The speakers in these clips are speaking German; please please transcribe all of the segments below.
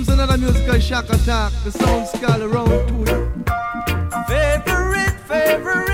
comes another musical shock attack. The sound skull around to Favorite, favorite.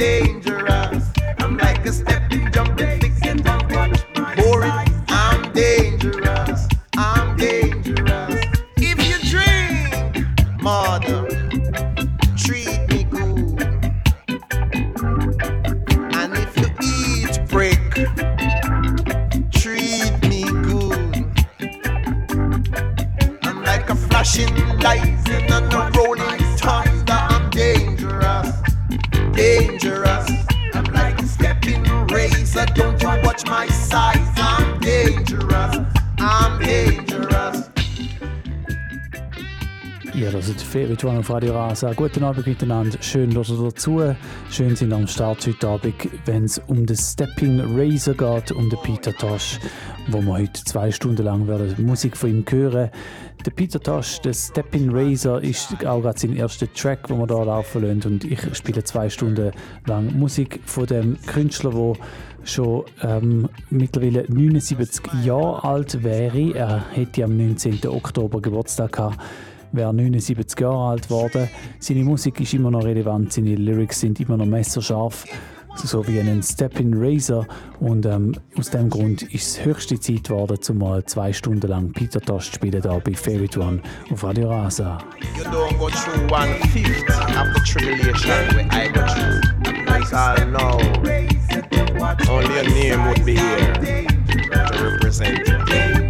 danger. Joan auf Radio Rasa. Guten Abend miteinander, schön, dass ihr dazu Schön sind am Start heute Abend, wenn es um den Stepping Razor geht, um den Peter Tosh, wo wir heute zwei Stunden lang werden Musik von ihm hören. Der Peter Tosh, der Stepping Razor, ist auch gerade sein erster Track, den wir hier laufen lassen. Und ich spiele zwei Stunden lang Musik von dem Künstler, der schon ähm, mittlerweile 79 Jahre alt wäre. Er hätte am 19. Oktober Geburtstag gehabt wäre 79 Jahre alt geworden. Seine Musik ist immer noch relevant, seine Lyrics sind immer noch messerscharf, so wie einen Step-in Razor. Und ähm, aus dem Grund ist es höchste Zeit geworden, zumal zwei Stunden lang Peter Tosh spielen, da bei Favorite One auf Radio Rasa. Only a name would be here to represent you.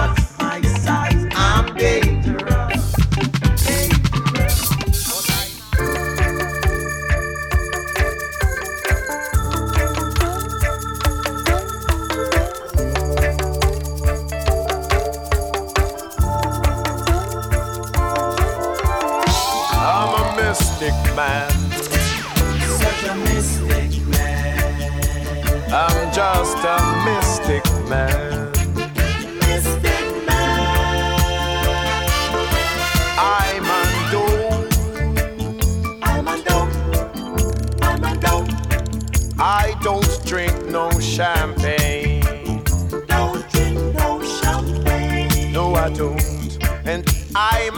man. Man. I'm. I'm. I'm. I don't drink no champagne. Don't drink no champagne. No, I don't. And I'm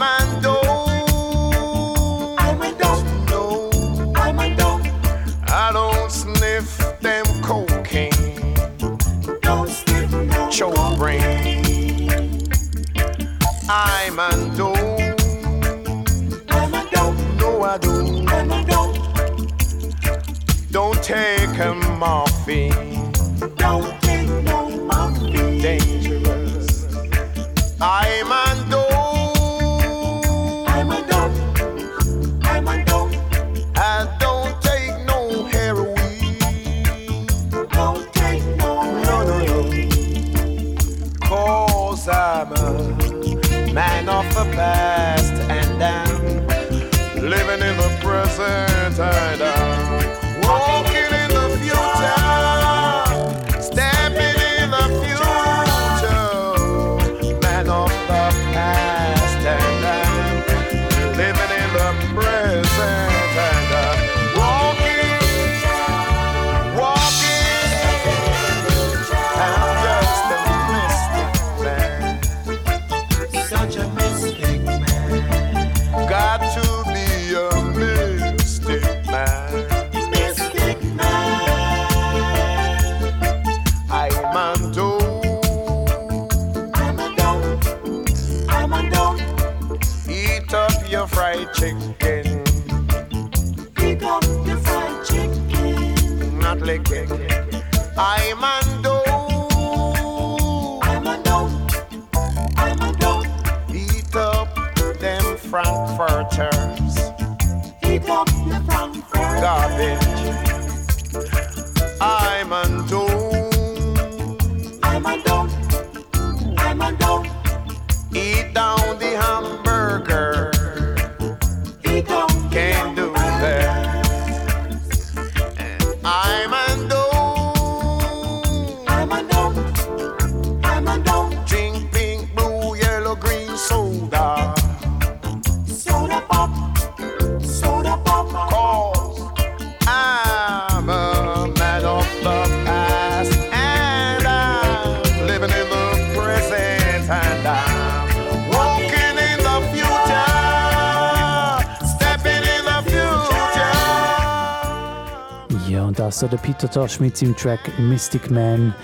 Ja, und das so der Peter Tosh mit seinem Track Mystic Man.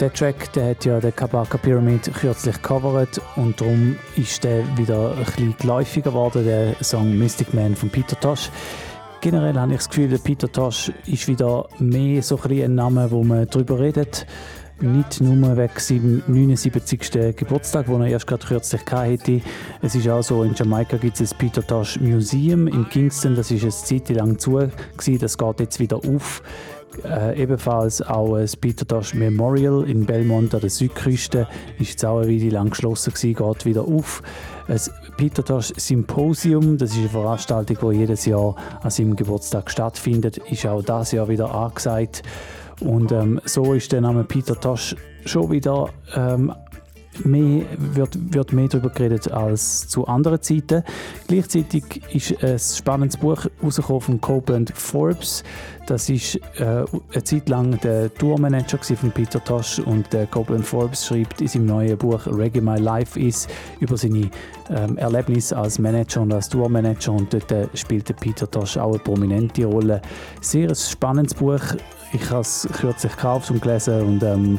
Der Track, der hat ja der Kabaka Pyramid kürzlich covered und darum ist der wieder ein bisschen geläufiger geworden, der Song Mystic Man von Peter Tosh. Generell habe ich das Gefühl, der Peter Tosh ist wieder mehr so ein, ein Name, wo man darüber redet. Nicht nur wegen seinem 79. Geburtstag, den er erst gerade kürzlich hatte. Es ist auch so, in Jamaika gibt es das Peter Tosh Museum in Kingston. Das ist eine Zeit lang zu. Das geht jetzt wieder auf. Äh, ebenfalls auch das Peter Tosh Memorial in Belmont an der Südküste ist jetzt auch eine Weile lang geschlossen gewesen, geht wieder auf. Das Peter Tosh Symposium, das ist eine Veranstaltung, die jedes Jahr an seinem Geburtstag stattfindet, ist auch das Jahr wieder angesagt. Und ähm, so ist der Name Peter Tosh schon wieder ähm, mehr, wird, wird mehr darüber geredet als zu anderen Zeiten. Gleichzeitig ist ein spannendes Buch rausgekommen von Copeland Forbes. Das ist äh, eine Zeit lang der Tourmanager von Peter Tosh und der Copeland Forbes schreibt in seinem neuen Buch Reggae My Life ist über seine ähm, Erlebnisse als Manager und als Tourmanager und dort äh, spielt Peter Tosh auch eine prominente Rolle. Sehr ein spannendes Buch. Ich habe es kürzlich gekauft und gelesen und ähm,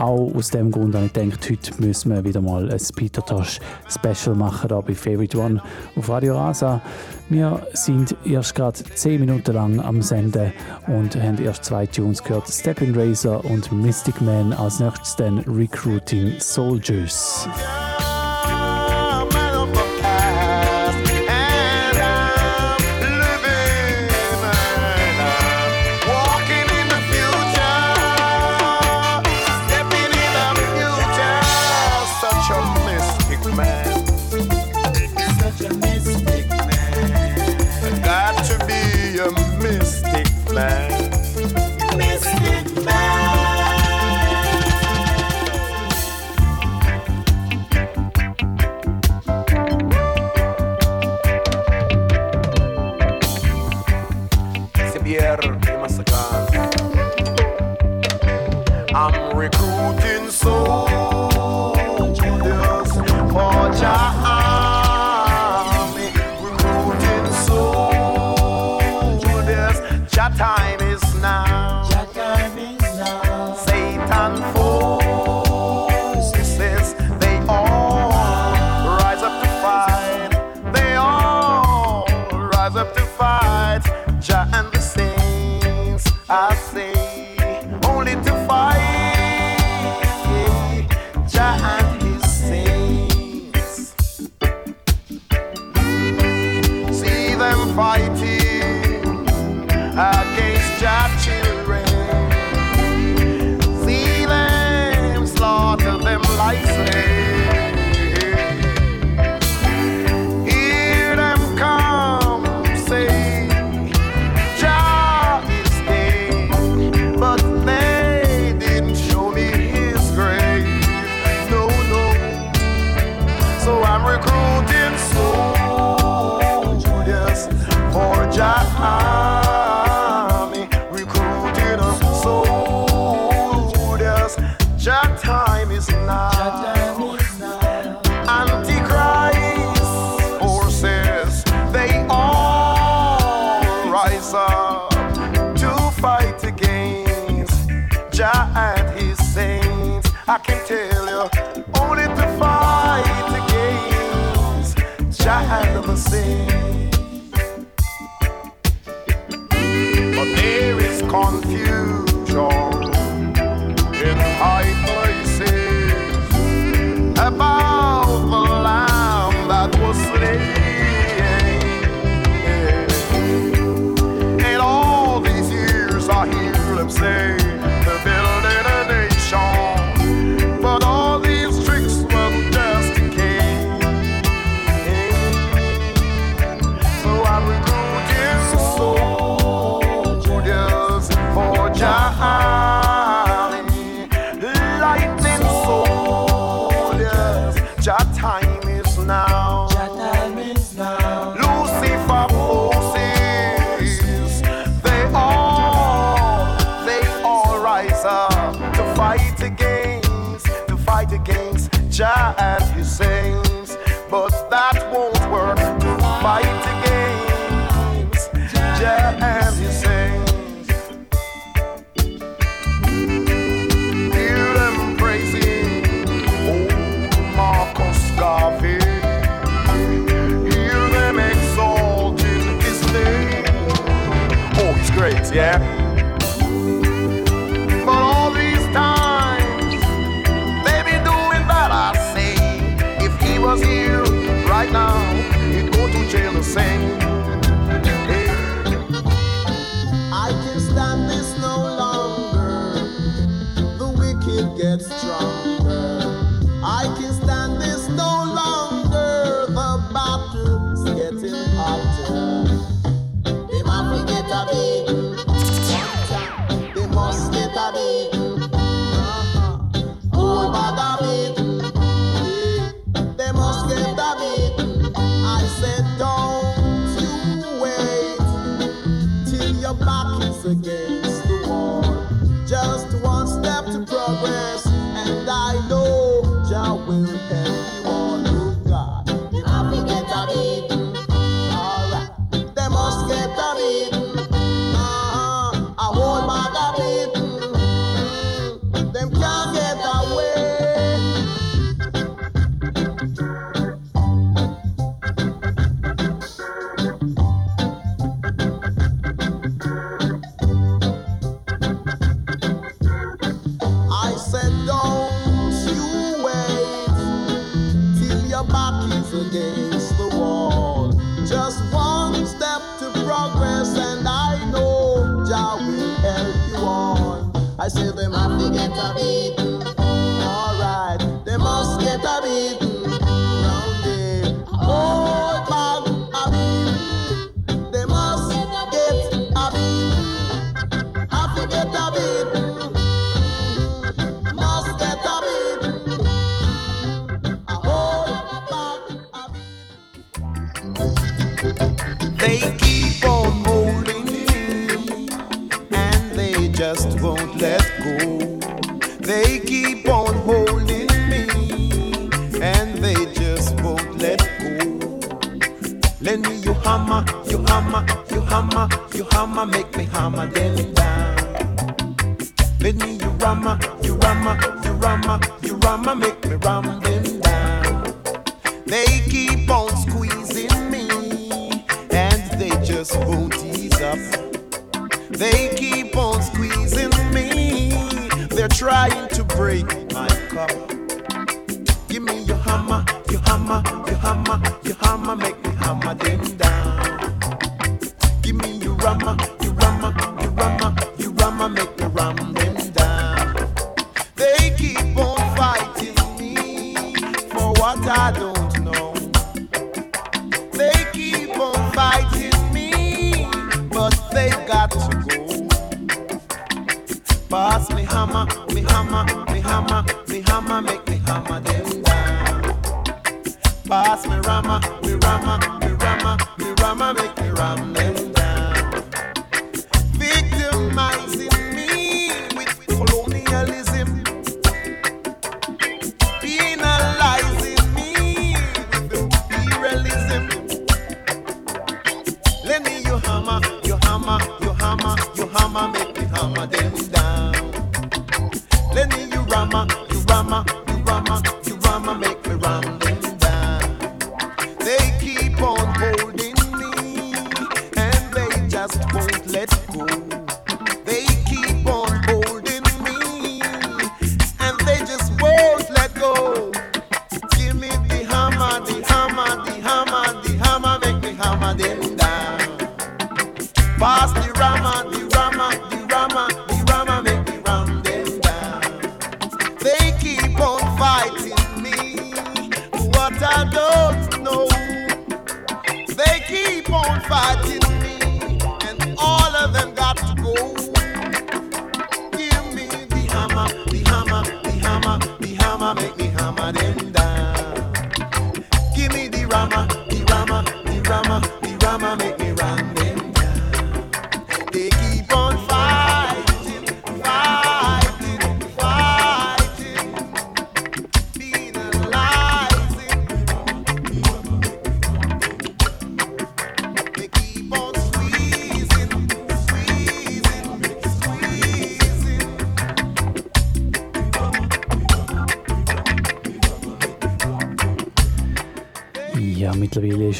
auch aus dem Grund habe ich gedacht, heute müssen wir wieder mal ein Peter Tosh Special machen hier bei Favorite One auf Radio Rasa. Wir sind erst gerade 10 Minuten lang am Senden und haben erst zwei Tunes gehört: Stepping Razor und Mystic Man. Als nächstes dann Recruiting Soldiers.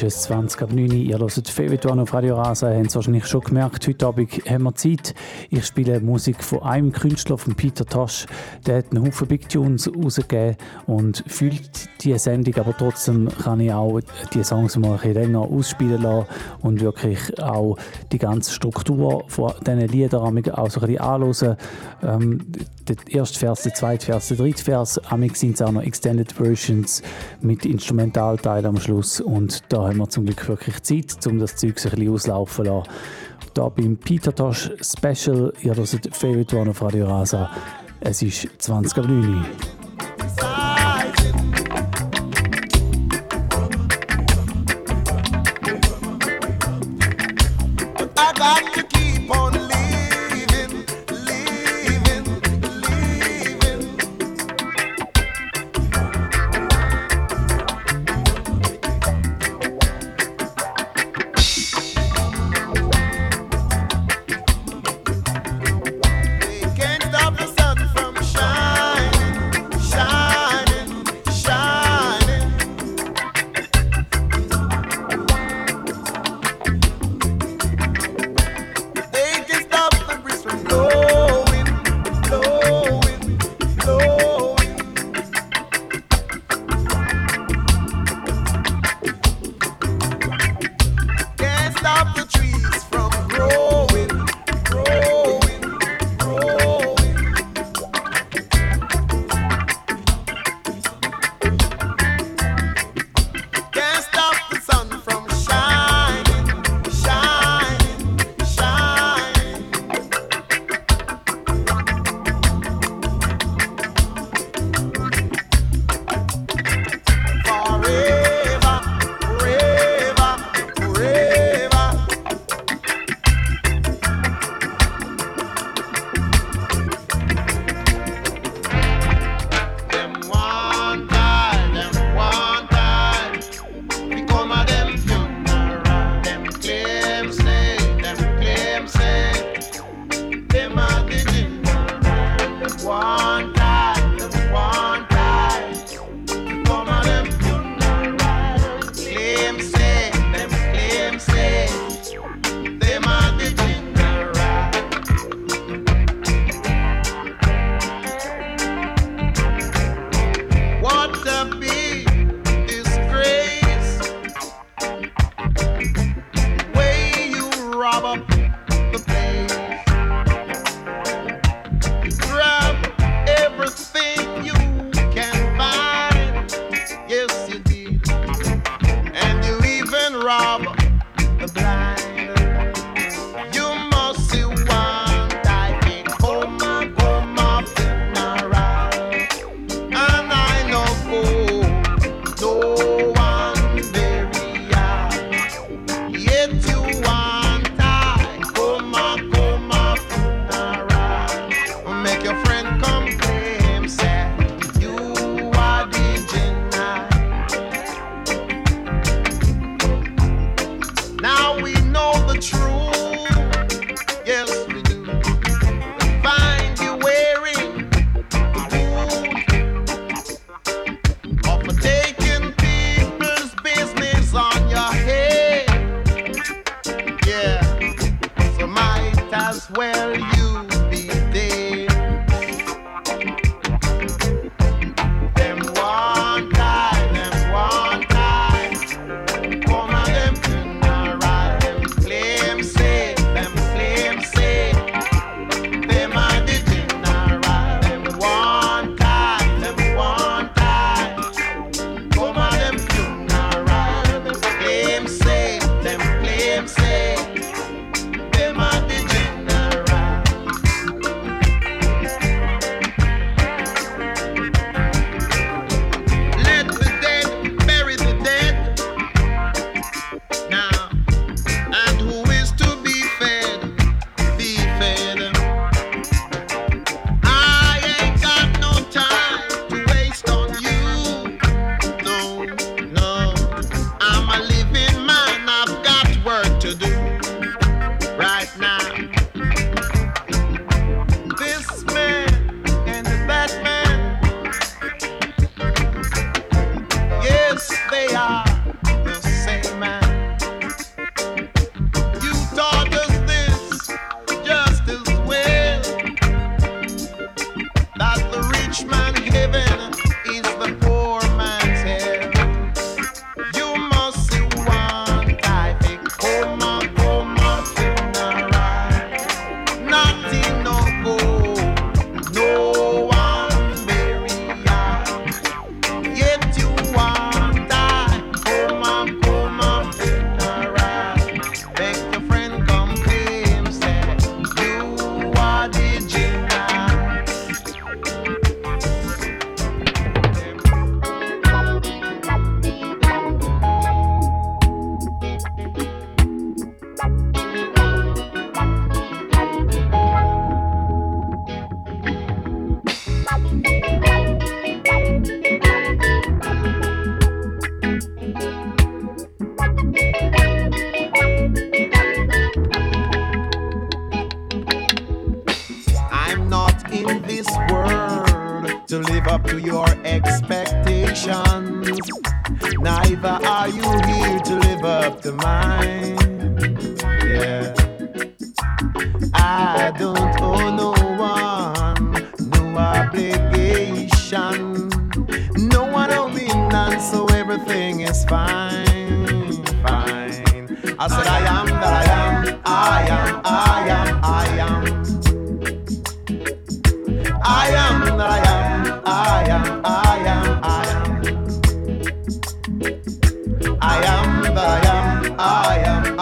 ist es 20 ab 9 Ihr hört Favorite One auf Radio Rasa. Ihr habt es wahrscheinlich schon gemerkt. Heute Abend haben wir Zeit. Ich spiele Musik von einem Künstler, von Peter Tosh. Der hat einen Haufen Big Tunes rausgegeben und fühlt die Sendung, aber trotzdem kann ich auch die Songs mal ein bisschen länger ausspielen lassen und wirklich auch die ganze Struktur von diesen Liedern auch so ein bisschen anhören. Ähm, der erste Vers, der zweite Vers, der dritte Vers, amig sind es auch noch Extended Versions mit Instrumentalteil am Schluss und da haben wir zum Glück wirklich Zeit, um das Zeug ein bisschen auslaufen zu lassen. Da beim Peter Tosh Special, ihr hört Favorite One auf Radio Rasa. Es ist 20.09 Uhr.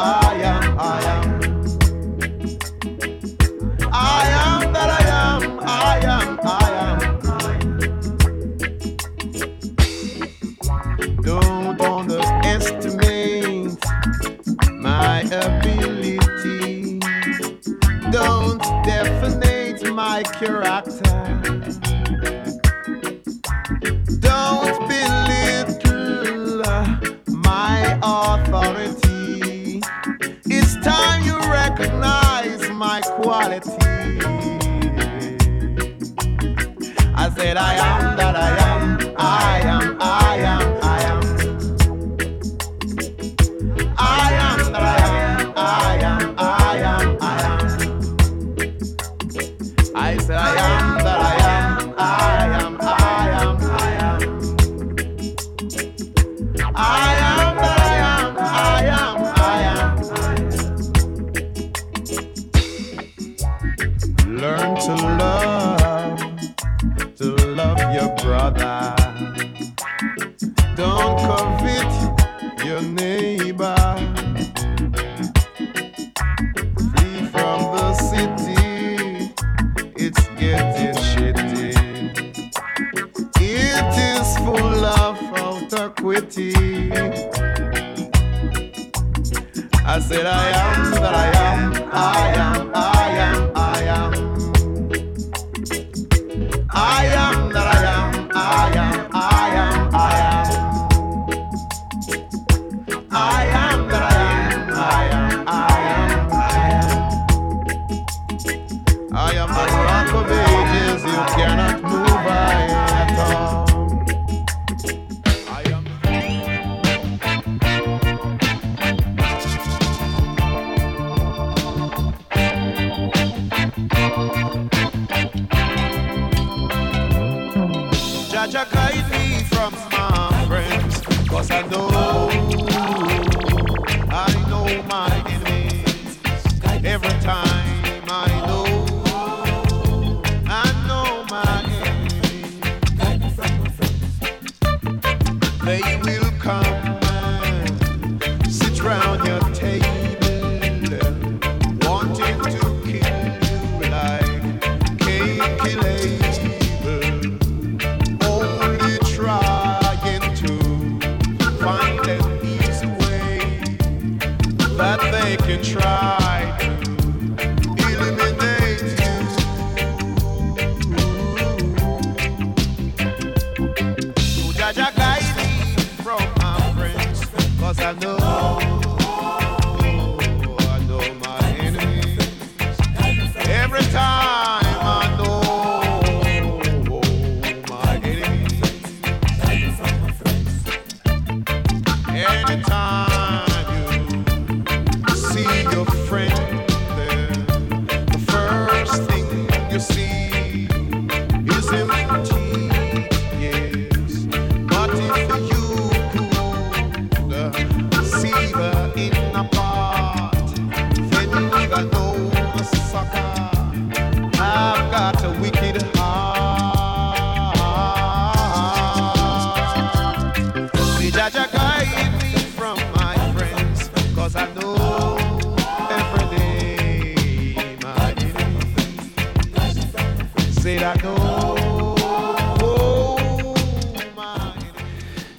I am, I am. I am that I am, I am, I am. Don't underestimate my ability. Don't definite my character. reality. I said I am that I am.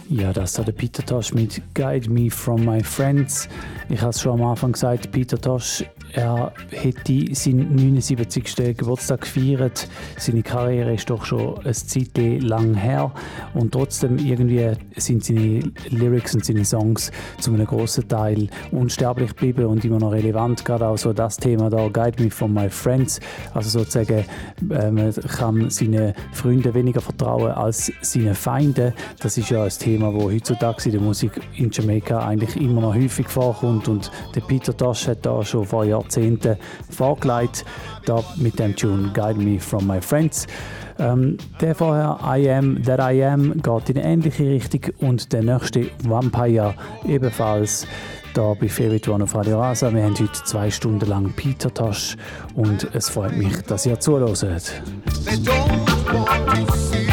Ja, das war der Peter Tosh mit Guide Me From My Friends. Ich habe es schon am Anfang gesagt, Peter Tosh er hätte seinen 79. Geburtstag gefeiert. Seine Karriere ist doch schon eine Zeit lang her und trotzdem irgendwie sind seine Lyrics und seine Songs zu einem großen Teil unsterblich geblieben und immer noch relevant. Gerade auch so das Thema da, Guide Me from My Friends. Also sozusagen, äh, man kann seinen Freunden weniger vertrauen als seinen Feinden. Das ist ja ein Thema, das heutzutage in der Musik in Jamaika eigentlich immer noch häufig vorkommt und der Peter Tosh hat da schon vor Jahrzehnten vorgelegt, da mit dem Tune Guide Me From My Friends. Ähm, der vorher I Am That I Am geht in eine ähnliche Richtung und der nächste Vampire ebenfalls da bei Favorite One auf Radio Rasa. Wir haben heute zwei Stunden lang Peter Tosh und es freut mich, dass ihr zuhört. I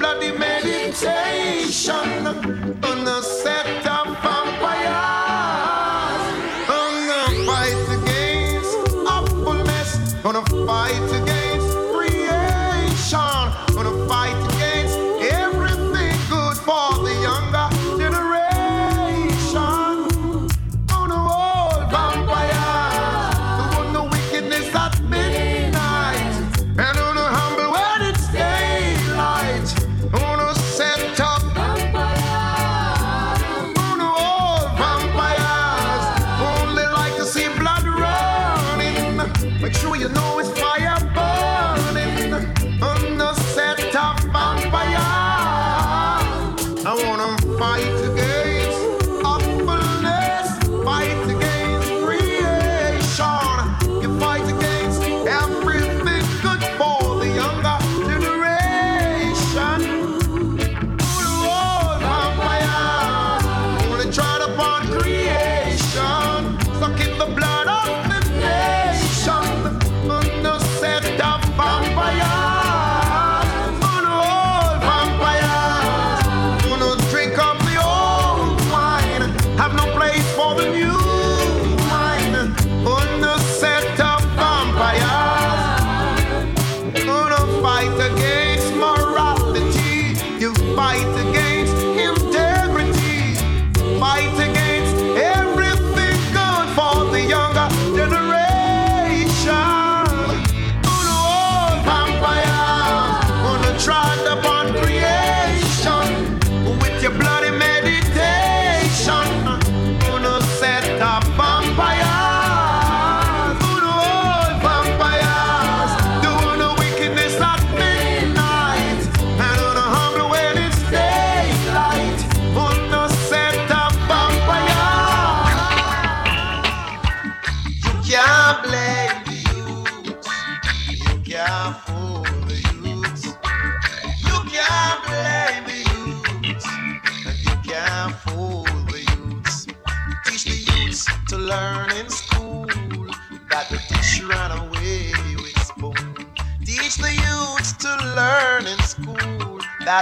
bloody meditation. On the set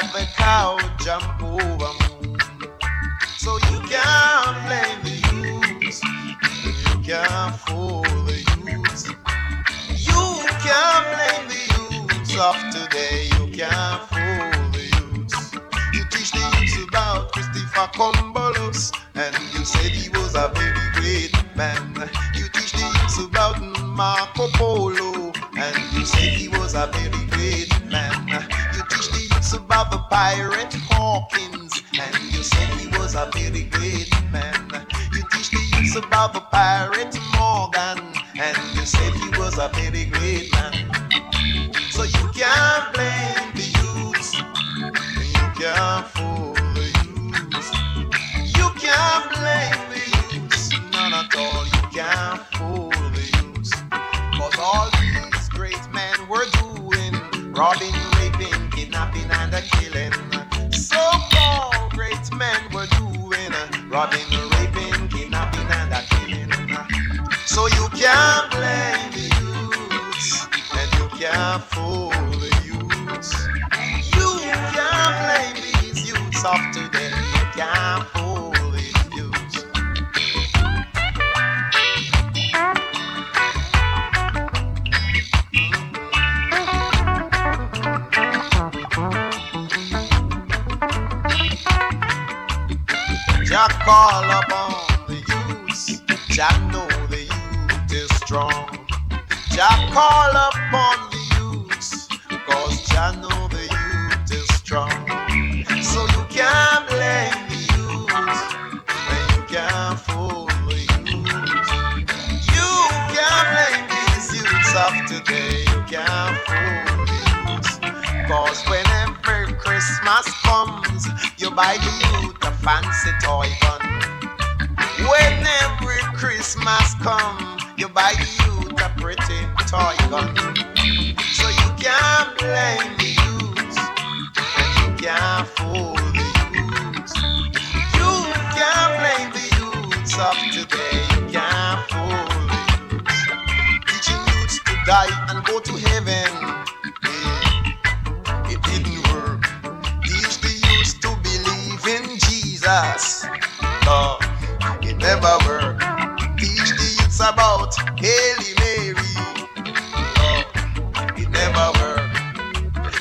that the cow jump over moon. So you can't blame the youths. You can't fool the youths. You can't blame the youths of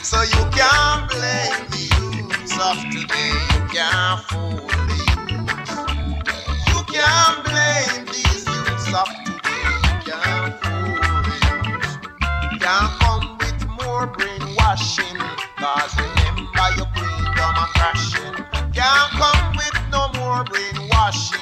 So you can't blame the youths of today. You can't fool the youth. You can't blame these youths of today. You can't fool the youth. Can't come with more brainwashing. Cause remember your kingdom a crashing. Can't come with no more brainwashing.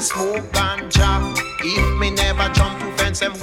Smoke ganja If me never jump to fence, them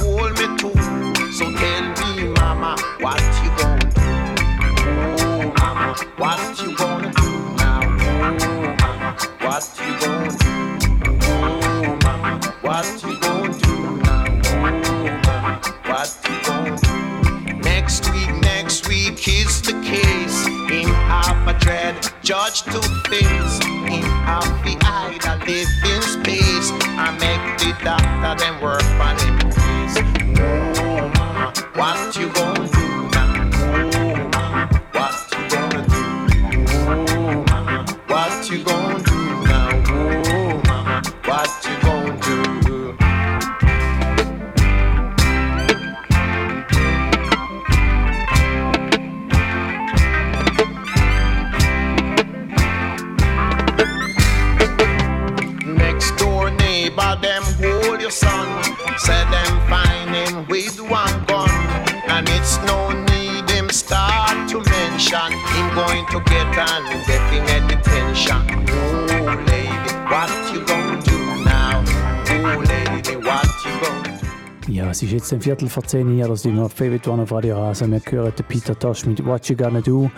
jetzt ein Viertel vor zehn hier, das ist immer Favorite One auf Radio Rasa. Wir hören den Peter Tosh mit What You Gonna Do.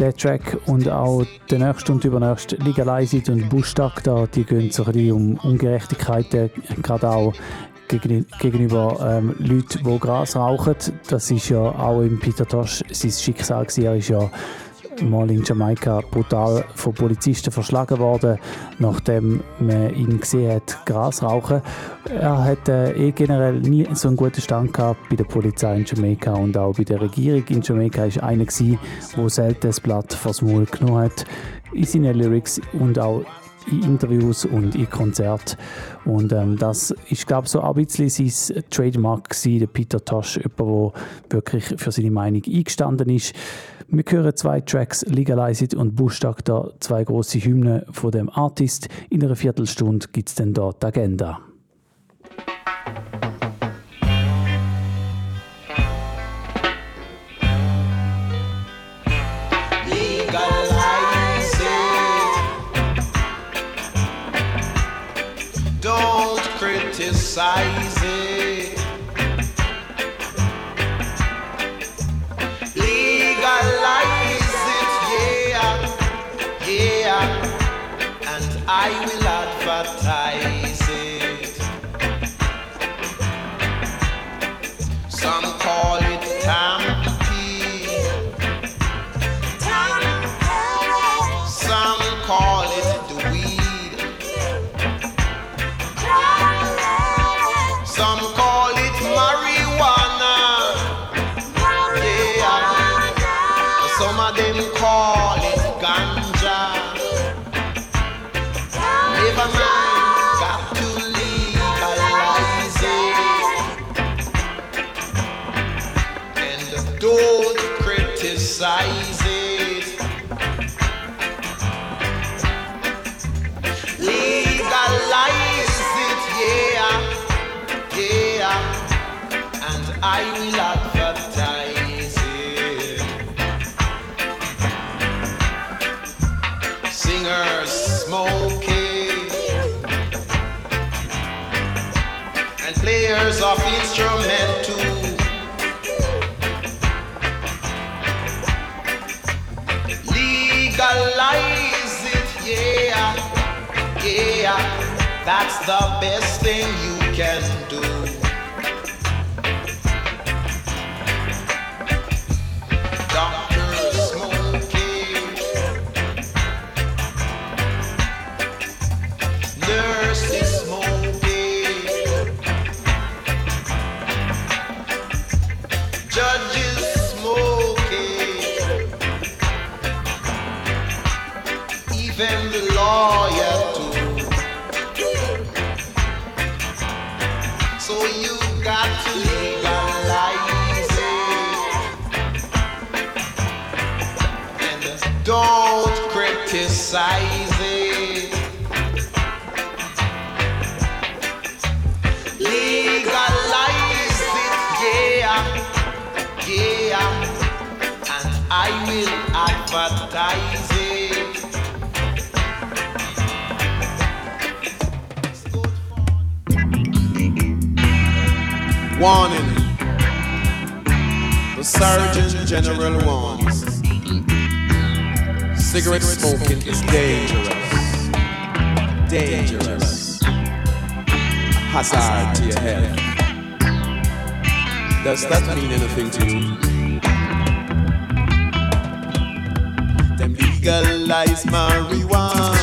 Der Track und auch der nächste und übernächste Legalize It und Bushtag da, die gehen so ein bisschen um Ungerechtigkeiten, gerade auch gegen, gegenüber ähm, Leuten, die Gras rauchen. Das ist ja auch im Peter Tosh sein Schicksal gewesen. Er ist ja mal in Jamaika brutal von Polizisten verschlagen worden, nachdem man ihn gesehen hat, Gras rauchen. Er hat äh, eh generell nie so einen guten Stand gehabt bei der Polizei in Jamaika und auch bei der Regierung in Jamaika ist einer der selten das Blatt vors Maul genommen hat in seinen Lyrics und auch in Interviews und in Konzerten. Und ähm, das ist, glaube ich, so ein bisschen sein Trademark gewesen, der Peter Tosh, jemand, der wirklich für seine Meinung eingestanden ist. Wir hören zwei Tracks, Legalize It und Bushtag, da zwei große Hymnen von dem Artist. In einer Viertelstunde gibt es dann da die Agenda. Legalize it. Don't criticize it. Legalize it, yeah, yeah, and I will Legalize it, yeah, Yeah, that's the best thing you can do. It. Legalize it, yeah, yeah, and I will advertise it. Warning. The Surgeon General warns. Cigarette smoking is dangerous. Dangerous. Hazard to your health. Does that mean anything to you? Them legalize marijuana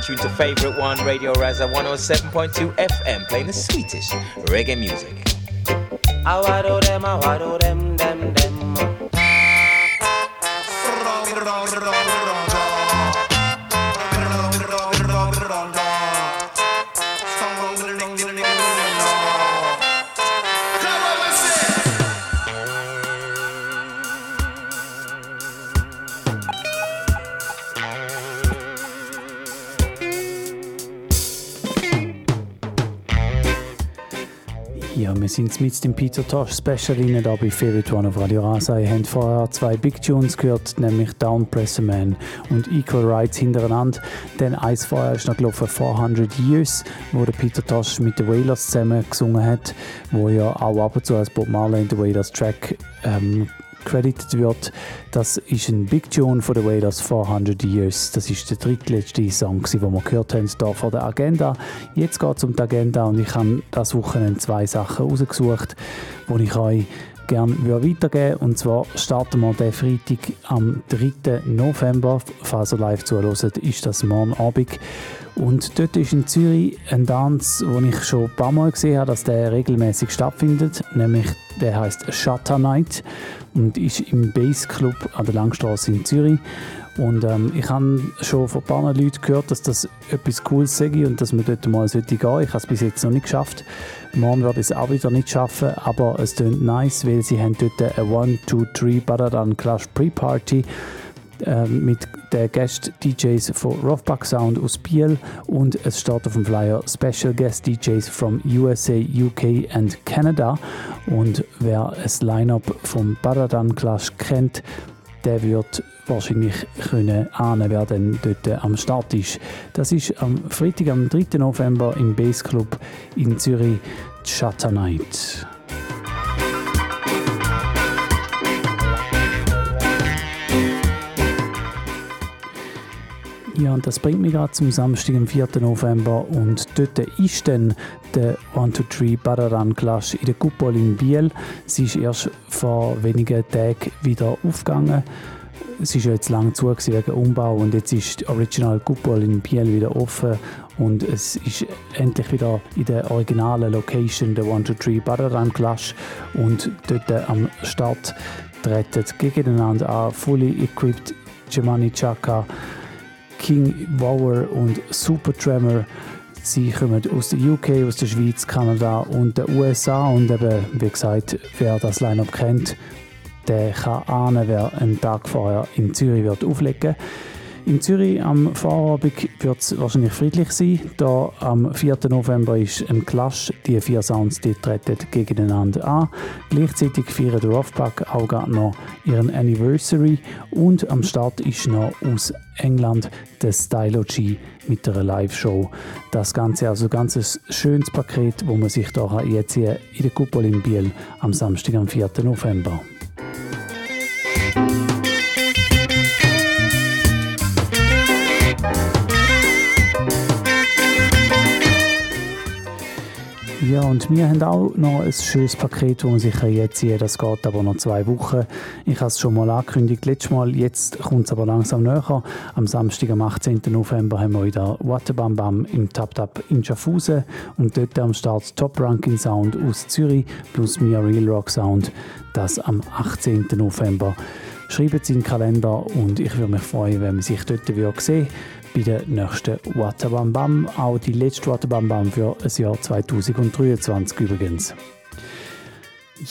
tune to favorite one, Radio Raza 107.2 FM, playing the sweetest reggae music. Wir sind mit dem Peter Tosh Special rein, bei Favorite One auf Radio Rasa. Ihr habt vorher zwei Big Tunes gehört, nämlich Down Presser Man und Equal Rights hintereinander. Dann eins vorher ist noch gelaufen 400 Years, wo der Peter Tosh mit den Wailers zusammen gesungen hat, wo ja auch ab und zu als Bob Marley in den Wailers Track ähm, credited wird. Das ist ein Big Tune von The Wailers 400 Years. Das ist der drittletzte Song, den wir gehört haben hier vor der Agenda. Jetzt geht es um die Agenda und ich habe das Wochenende zwei Sachen rausgesucht, die ich euch gerne weitergeben Und zwar starten wir den Freitag am 3. November. Falls ihr live zuhört, ist das morgen Abend. Und dort ist in Zürich ein Tanz, den ich schon ein paar Mal gesehen habe, dass der regelmäßig stattfindet. Nämlich der heißt Shutter Night und ist im Base Club an der Langstraße in Zürich. Und ähm, ich habe schon von ein paar Leuten gehört, dass das etwas Cooles sei und dass man dort mal sollte gehen. Ich habe es bis jetzt noch nicht geschafft. Morgen werde ich es auch wieder nicht schaffen, aber es klingt nice, weil sie haben dort eine 1, 2, 3 Badadan Clash Pre-Party äh, mit den Guest-DJs von Roughback Sound aus Biel und es steht auf dem Flyer Special Guest DJs from USA, UK and Canada. Und wer ein Line-Up vom Badadan Clash kennt, der wird wahrscheinlich können ahnen, wer denn dort am Start ist. Das ist am Freitag, am 3. November im Base Club in Zürich, Shutter Night. Ja, und das bringt mich gerade zum Samstag, am 4. November. Und dort ist dann der 123 Bararan Clash in der Kupol in Biel. Sie ist erst vor wenigen Tagen wieder aufgegangen. Es ja jetzt lange zu wegen Umbau und jetzt ist die Original Kupol in Biel wieder offen und es ist endlich wieder in der originalen Location der 123 Bararan Clash und dort am Start treten gegeneinander an fully equipped Jemani Chaka King Wower und Super Tremor. Sie kommen aus der UK, aus der Schweiz, Kanada und den USA und eben, wie gesagt, wer das Line-Up kennt, der kann ahnen, wer einen Tag vorher in Zürich wird auflegen wird. In Zürich am Vorabend wird es wahrscheinlich friedlich sein. Da am 4. November ist ein Clash. Die vier Sounds die treten gegeneinander an. Gleichzeitig feiern der Roughpack auch gerade noch ihren Anniversary. Und am Start ist noch aus England der Stylo G mit einer Live-Show. Das Ganze also ein ganz schönes Paket, wo man sich da jetzt hier in der Kuppel in Biel am Samstag, am 4. November. Ja, und wir haben auch noch ein schönes Paket, das man sicher jetzt sieht. Das geht aber noch zwei Wochen. Ich habe es schon mal angekündigt, letztes Mal. Jetzt kommt es aber langsam näher. Am Samstag, am 18. November, haben wir wieder Waterbam Bam im Tap Tap in Schaffhausen. Und dort am Start Top Ranking Sound aus Zürich plus Mia Real Rock Sound. Das am 18. November. Schreibt es in den Kalender und ich würde mich freuen, wenn man sich dort sehen bei der nächsten Watabam Bam. Auch die letzte Watabam Bam für das Jahr 2023 übrigens.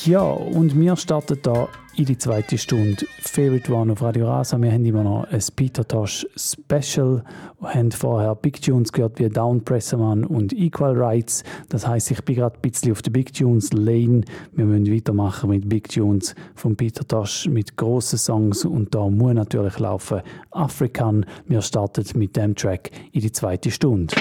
Ja, und wir starten da in die zweite Stunde Favorite One auf Radio Rasa. Wir haben immer noch ein Peter Tosh Special. Wir haben vorher Big Tunes gehört wie Down Presserman und Equal Rights. Das heißt, ich bin gerade ein bisschen auf der Big Tunes Lane. Wir müssen weitermachen mit Big Tunes von Peter Tosh mit grossen Songs und da muss natürlich laufen African. Wir starten mit dem Track in die zweite Stunde.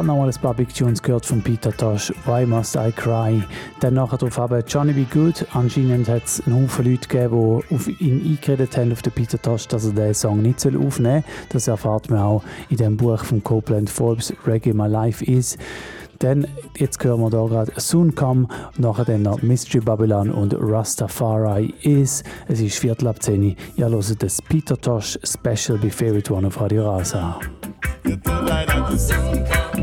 gerade nochmal ein paar Big Tunes gehört von Peter Tosh, Why Must I Cry? Dann nachher drauf haben Johnny Be Good. Anscheinend hat es einen Haufen Leute gegeben, die auf ihn eingeredet haben, auf den Peter Tosh, dass er diesen Song nicht aufnehmen soll. Das erfahrt man auch in dem Buch von Copeland Forbes, Reggae My Life Is. Denn jetzt hören wir hier gerade Soon Come, nachher dann noch Mystery Babylon und Rastafari Is. Es ist Viertel ab 10 Ihr hört das Peter Tosh Special Be Favorite One auf Radio Rasa. Soon come.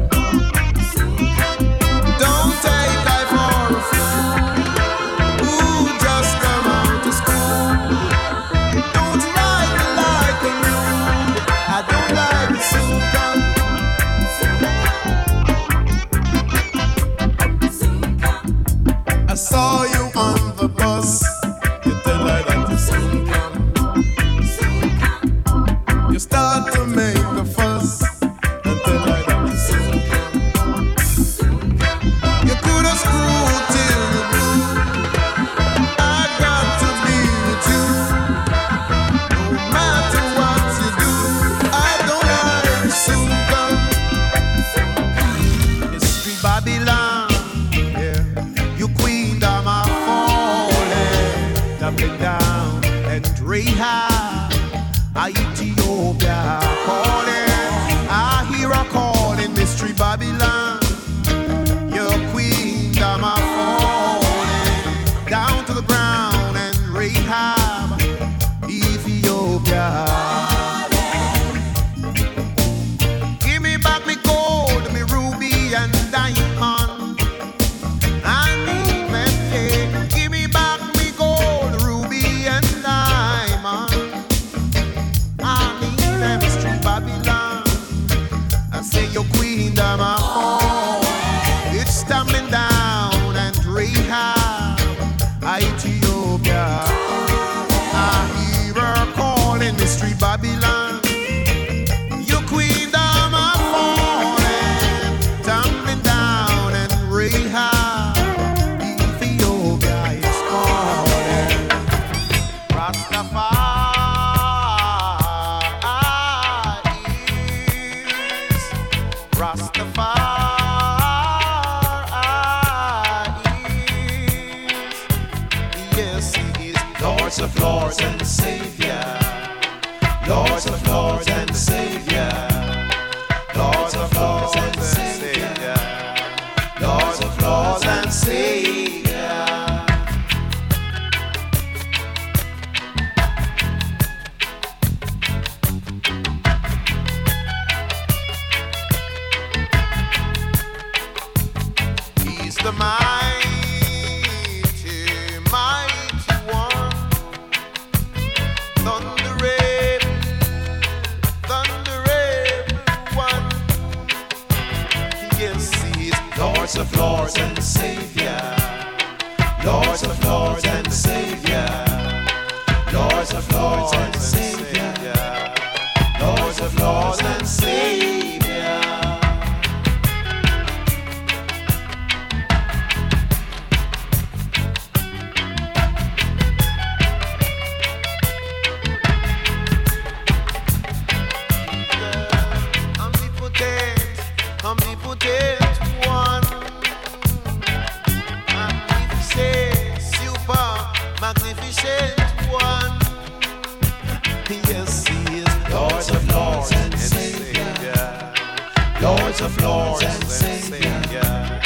Lords of lords and Savior.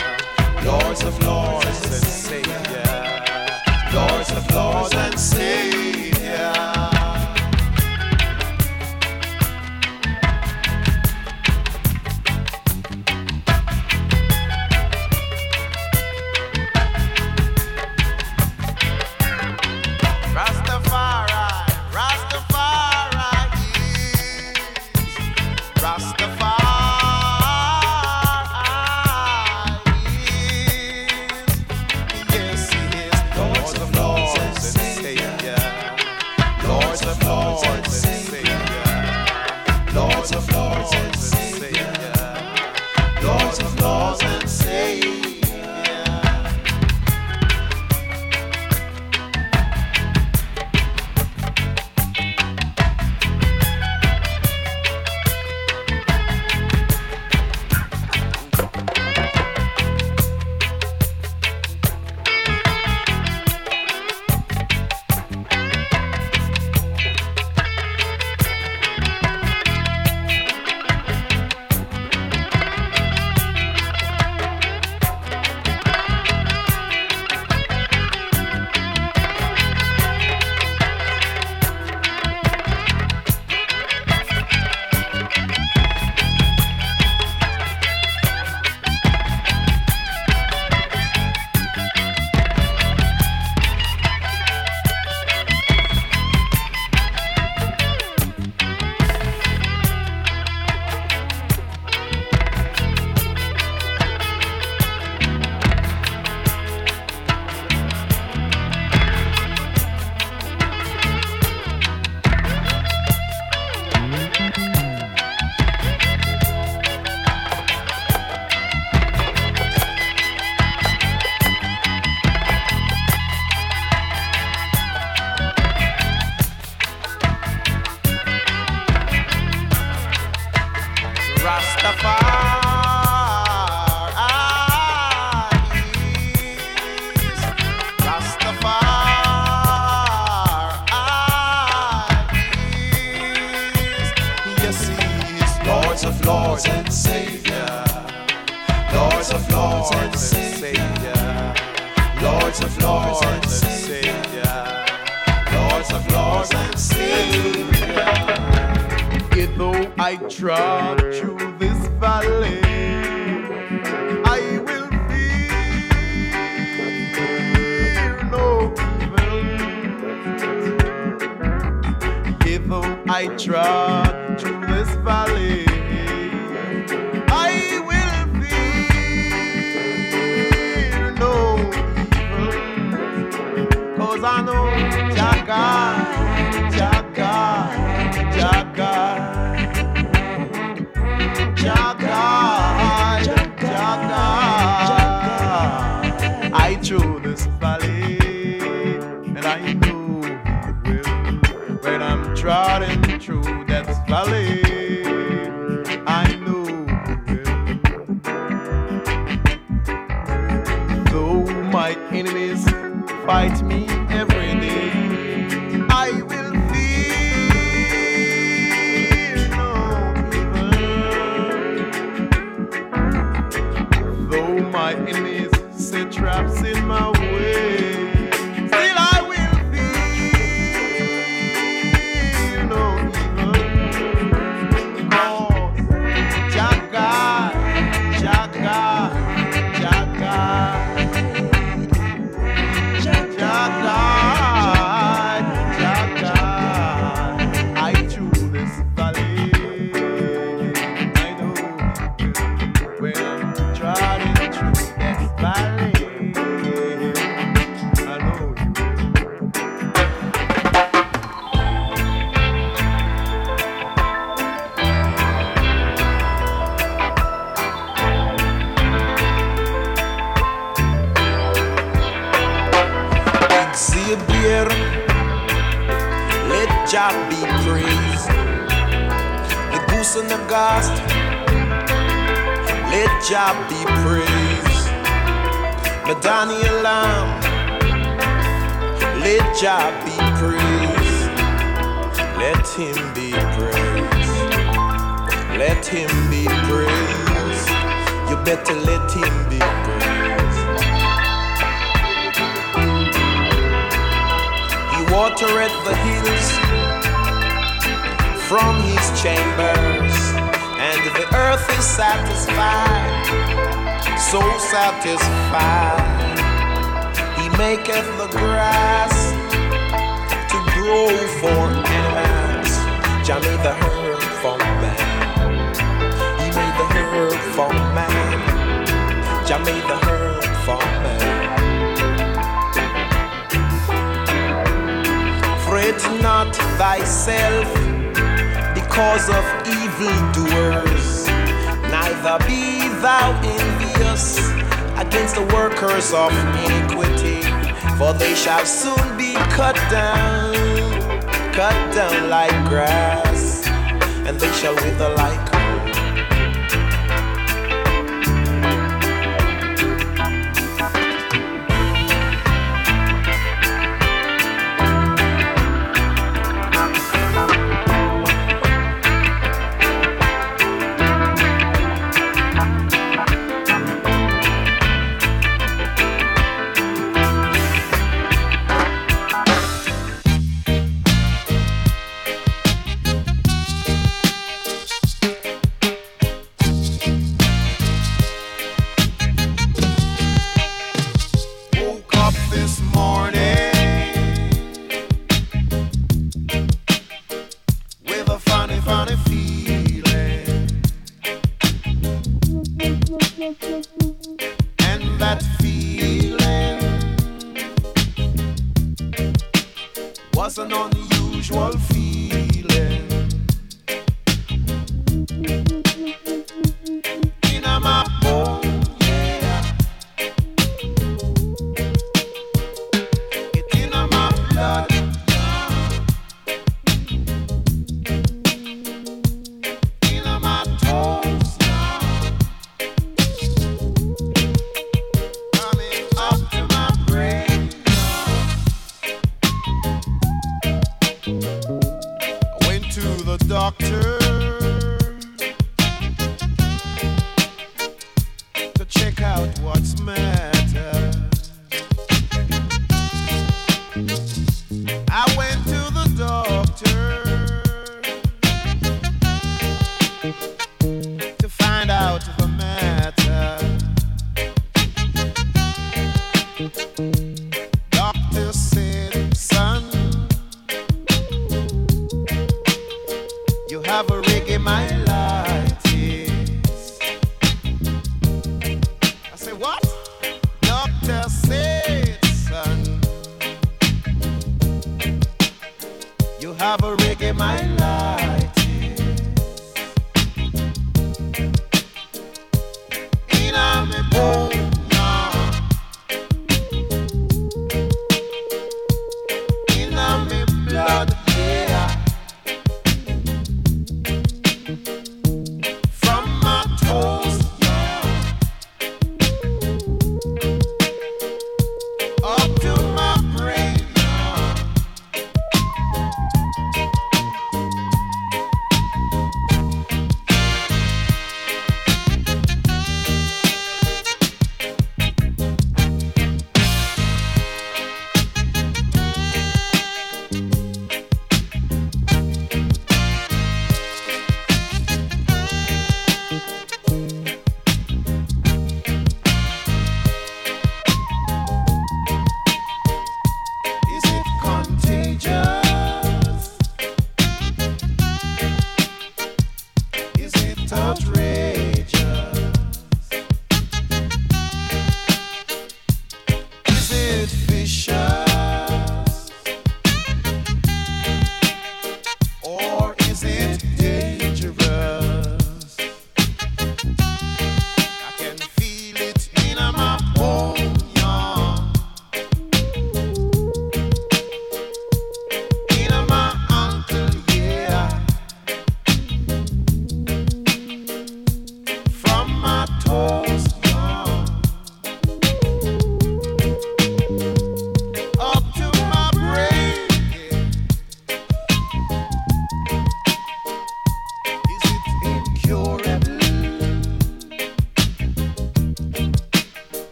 Lords of lords and Savior. Lords of lords and Savior.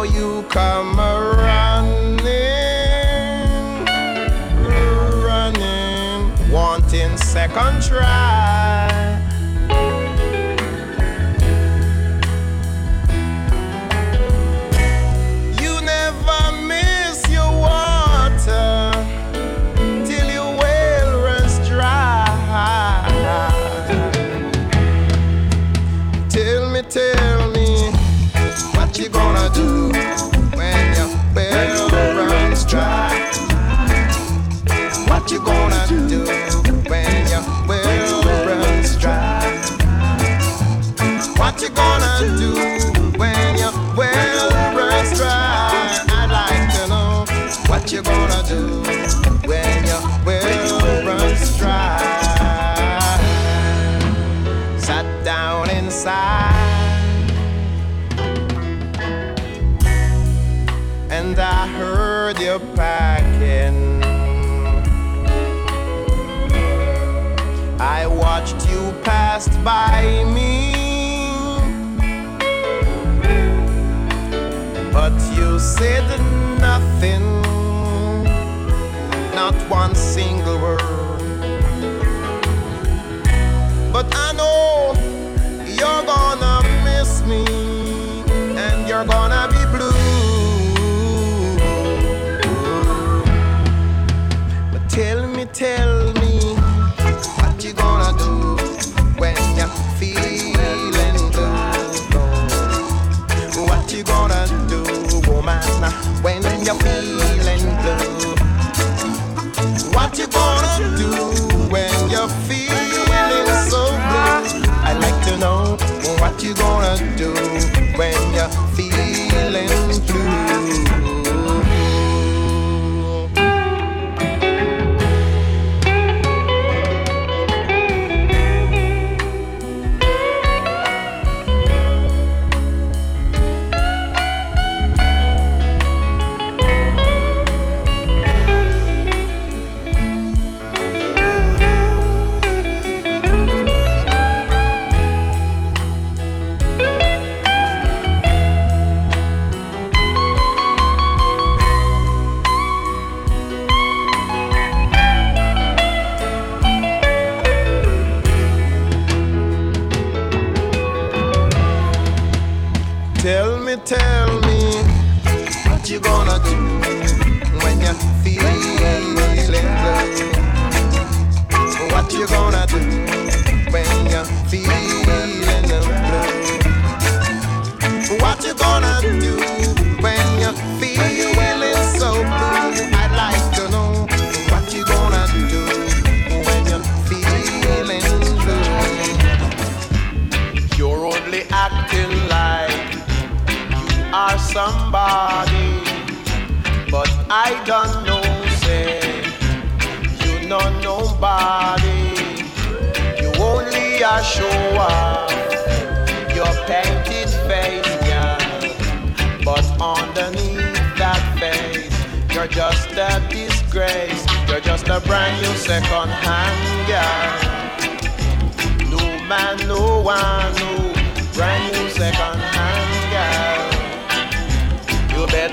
how you come running, running, wanting second try. by me. But you said nothing, not once. What you gonna do?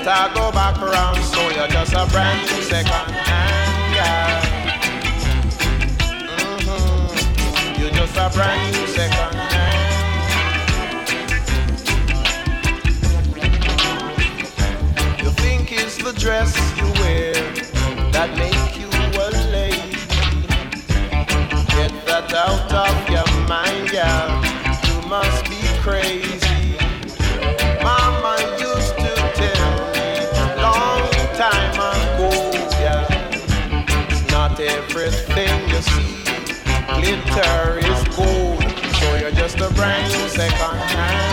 I go back around, so you're just a brand new second hand guy. Mm-hmm. You're just a brand new second hand. You think it's the dress you wear that makes Winter is cold, So you're just a brand new second hand.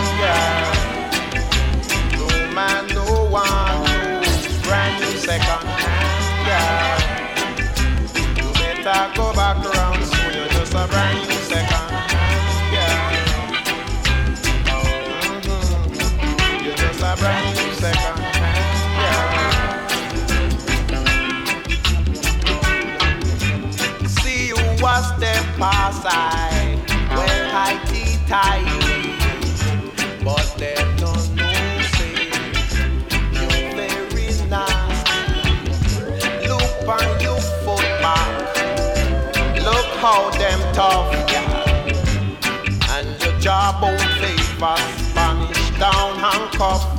back, banished down, handcuffed.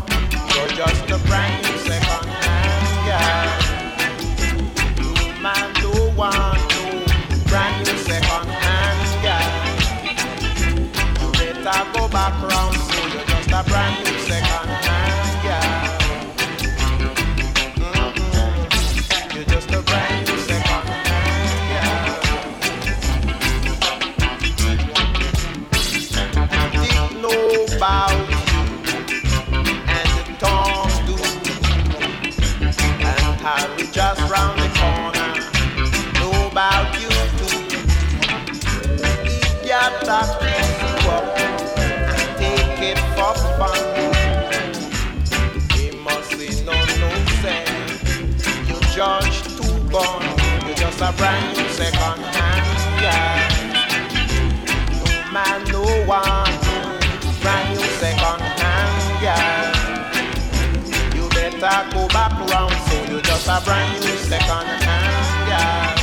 up a brand new second hand, yeah.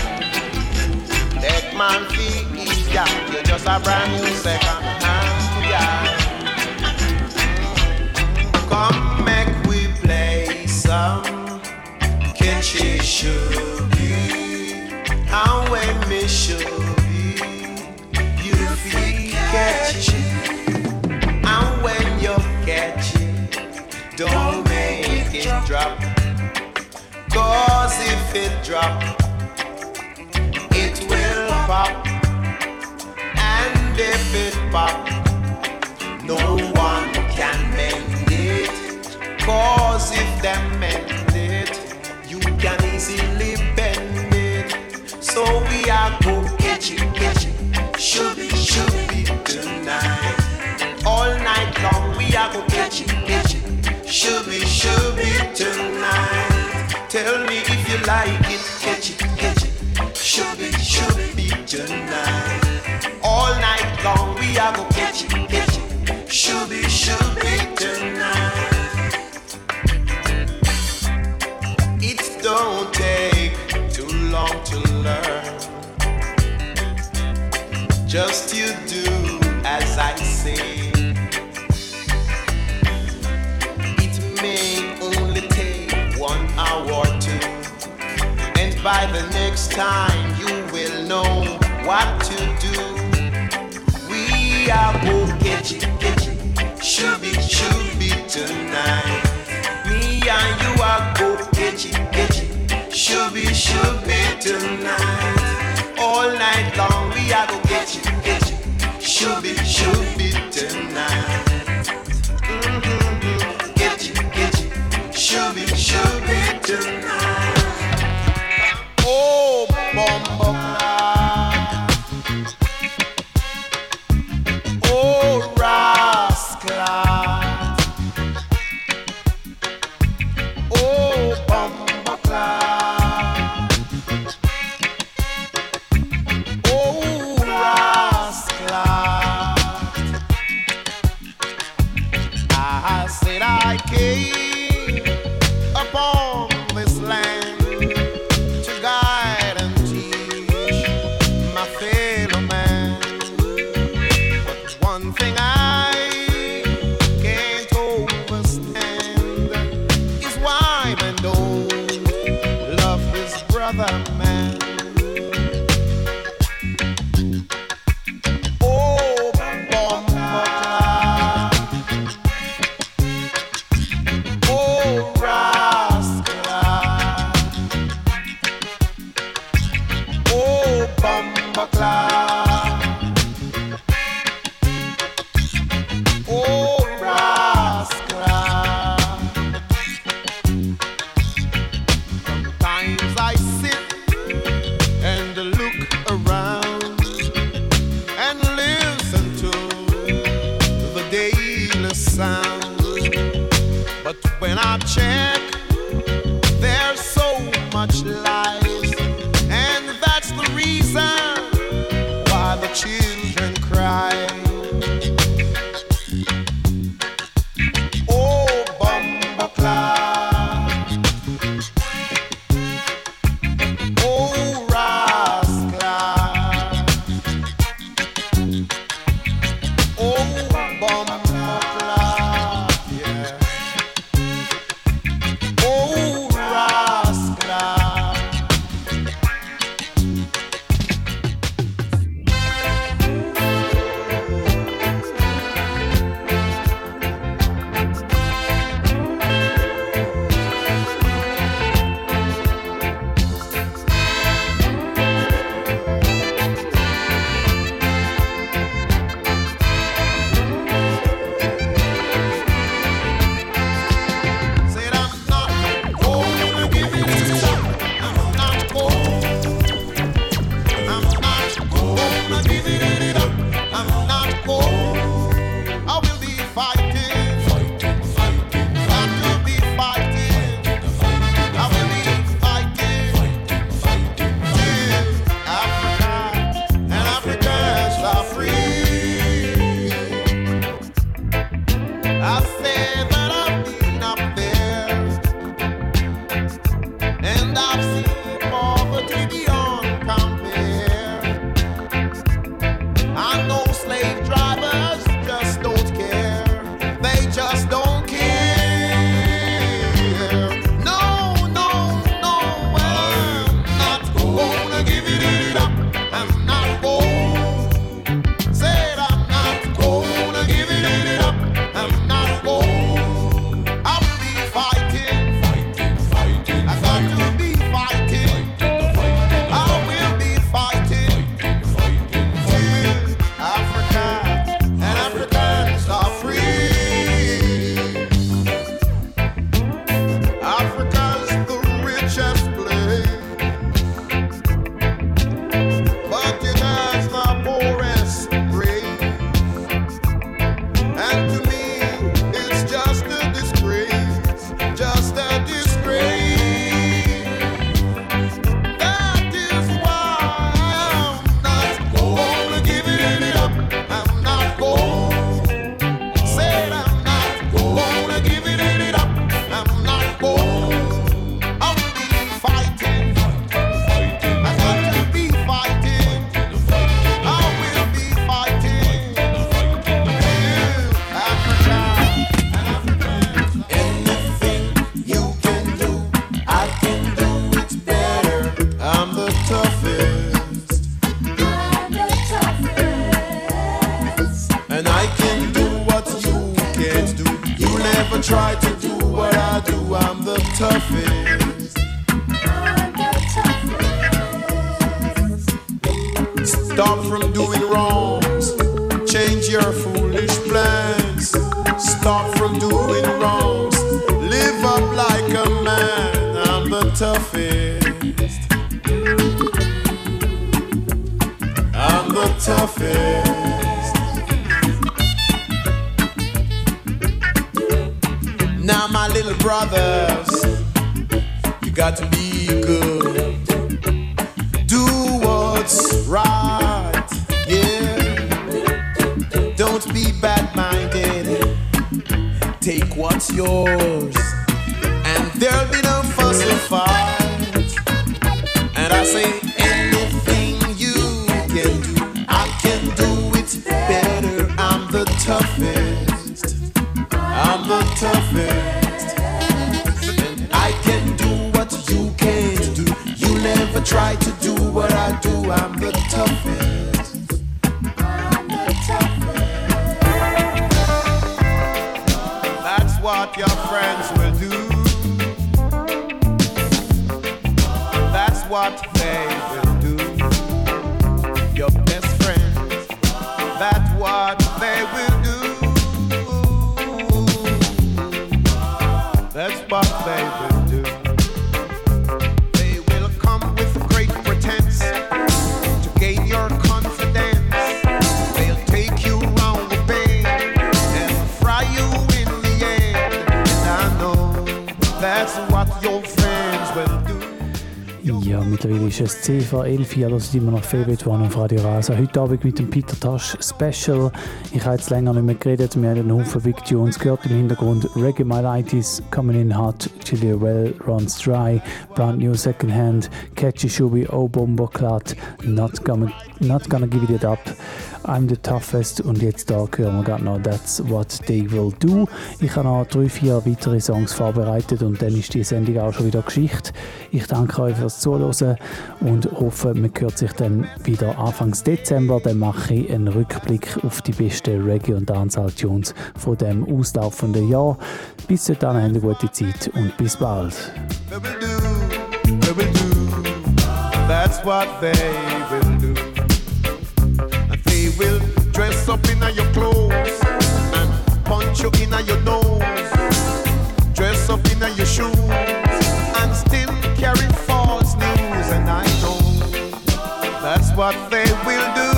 That man feel is, yeah, you're just a brand new second hand, yeah. Come make we play some Kenchi Shugi, how we miss you. Cause if it drop, it will pop. And if it pop, no one can mend it. Cause if they mend it, you can easily bend it. So we are go catch it, catch like it, catch it, catch it. Should be, should be tonight. All night long we are gonna catch it, catch it. Mittlerweile ist es 10 vor 11 Uhr, also immer noch Favorite One auf Radio Rasa. Heute Abend mit dem Peter Tosh Special. Ich habe jetzt länger nicht mehr geredet, wir haben einen Haufen Big Tunes gehört im Hintergrund. Reggae My Lighties, Coming In Hot, Julia Well, Runs Dry, Brand New Second Hand, Catchy Shubi, Oh Bomber Clat, Not Gonna, Not gonna Give It Up. I'm the Toughest und jetzt da hören wir gerade noch That's What They Will Do. Ich habe noch drei, vier weitere Songs vorbereitet und dann ist die Sendung auch schon wieder Geschichte. Ich danke euch fürs Zuhören und hoffe, man hört sich dann wieder Anfangs Dezember. Dann mache ich einen Rückblick auf die besten Reggae- und Dancehall-Tunes von dem auslaufenden Jahr. Bis habt eine gute Zeit und bis bald. That's what they will. Dress up in your clothes and punch you in your nose. Dress up in your shoes and still carry false news. And I know that's what they will do.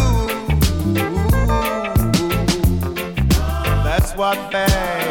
That's what they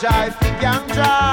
I think I'm dry.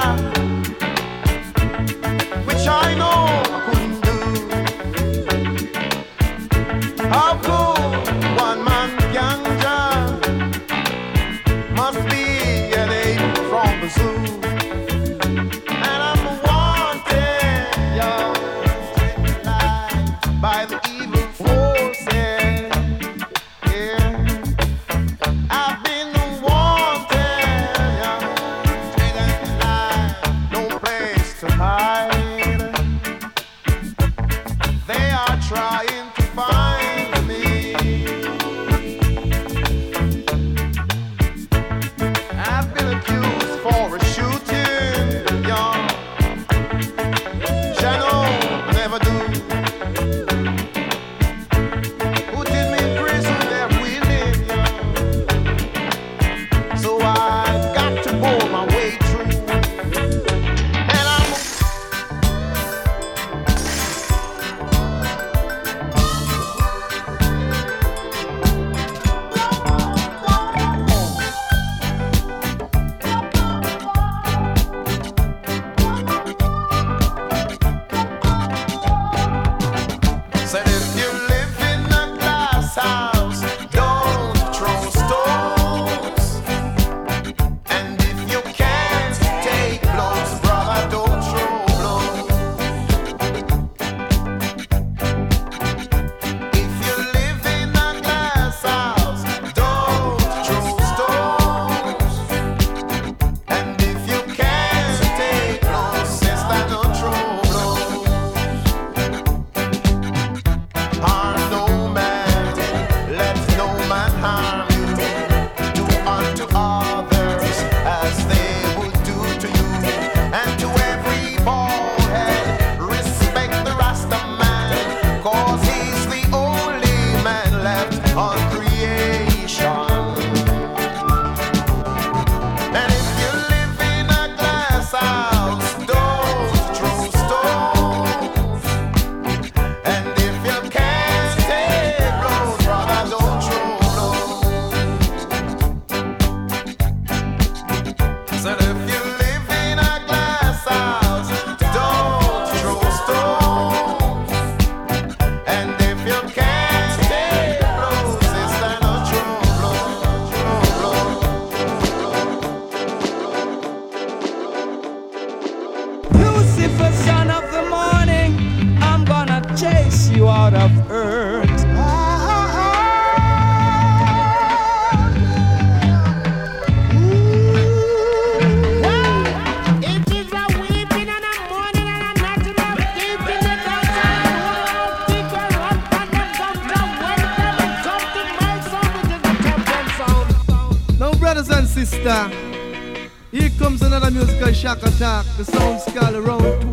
Shock attack. The sound skull around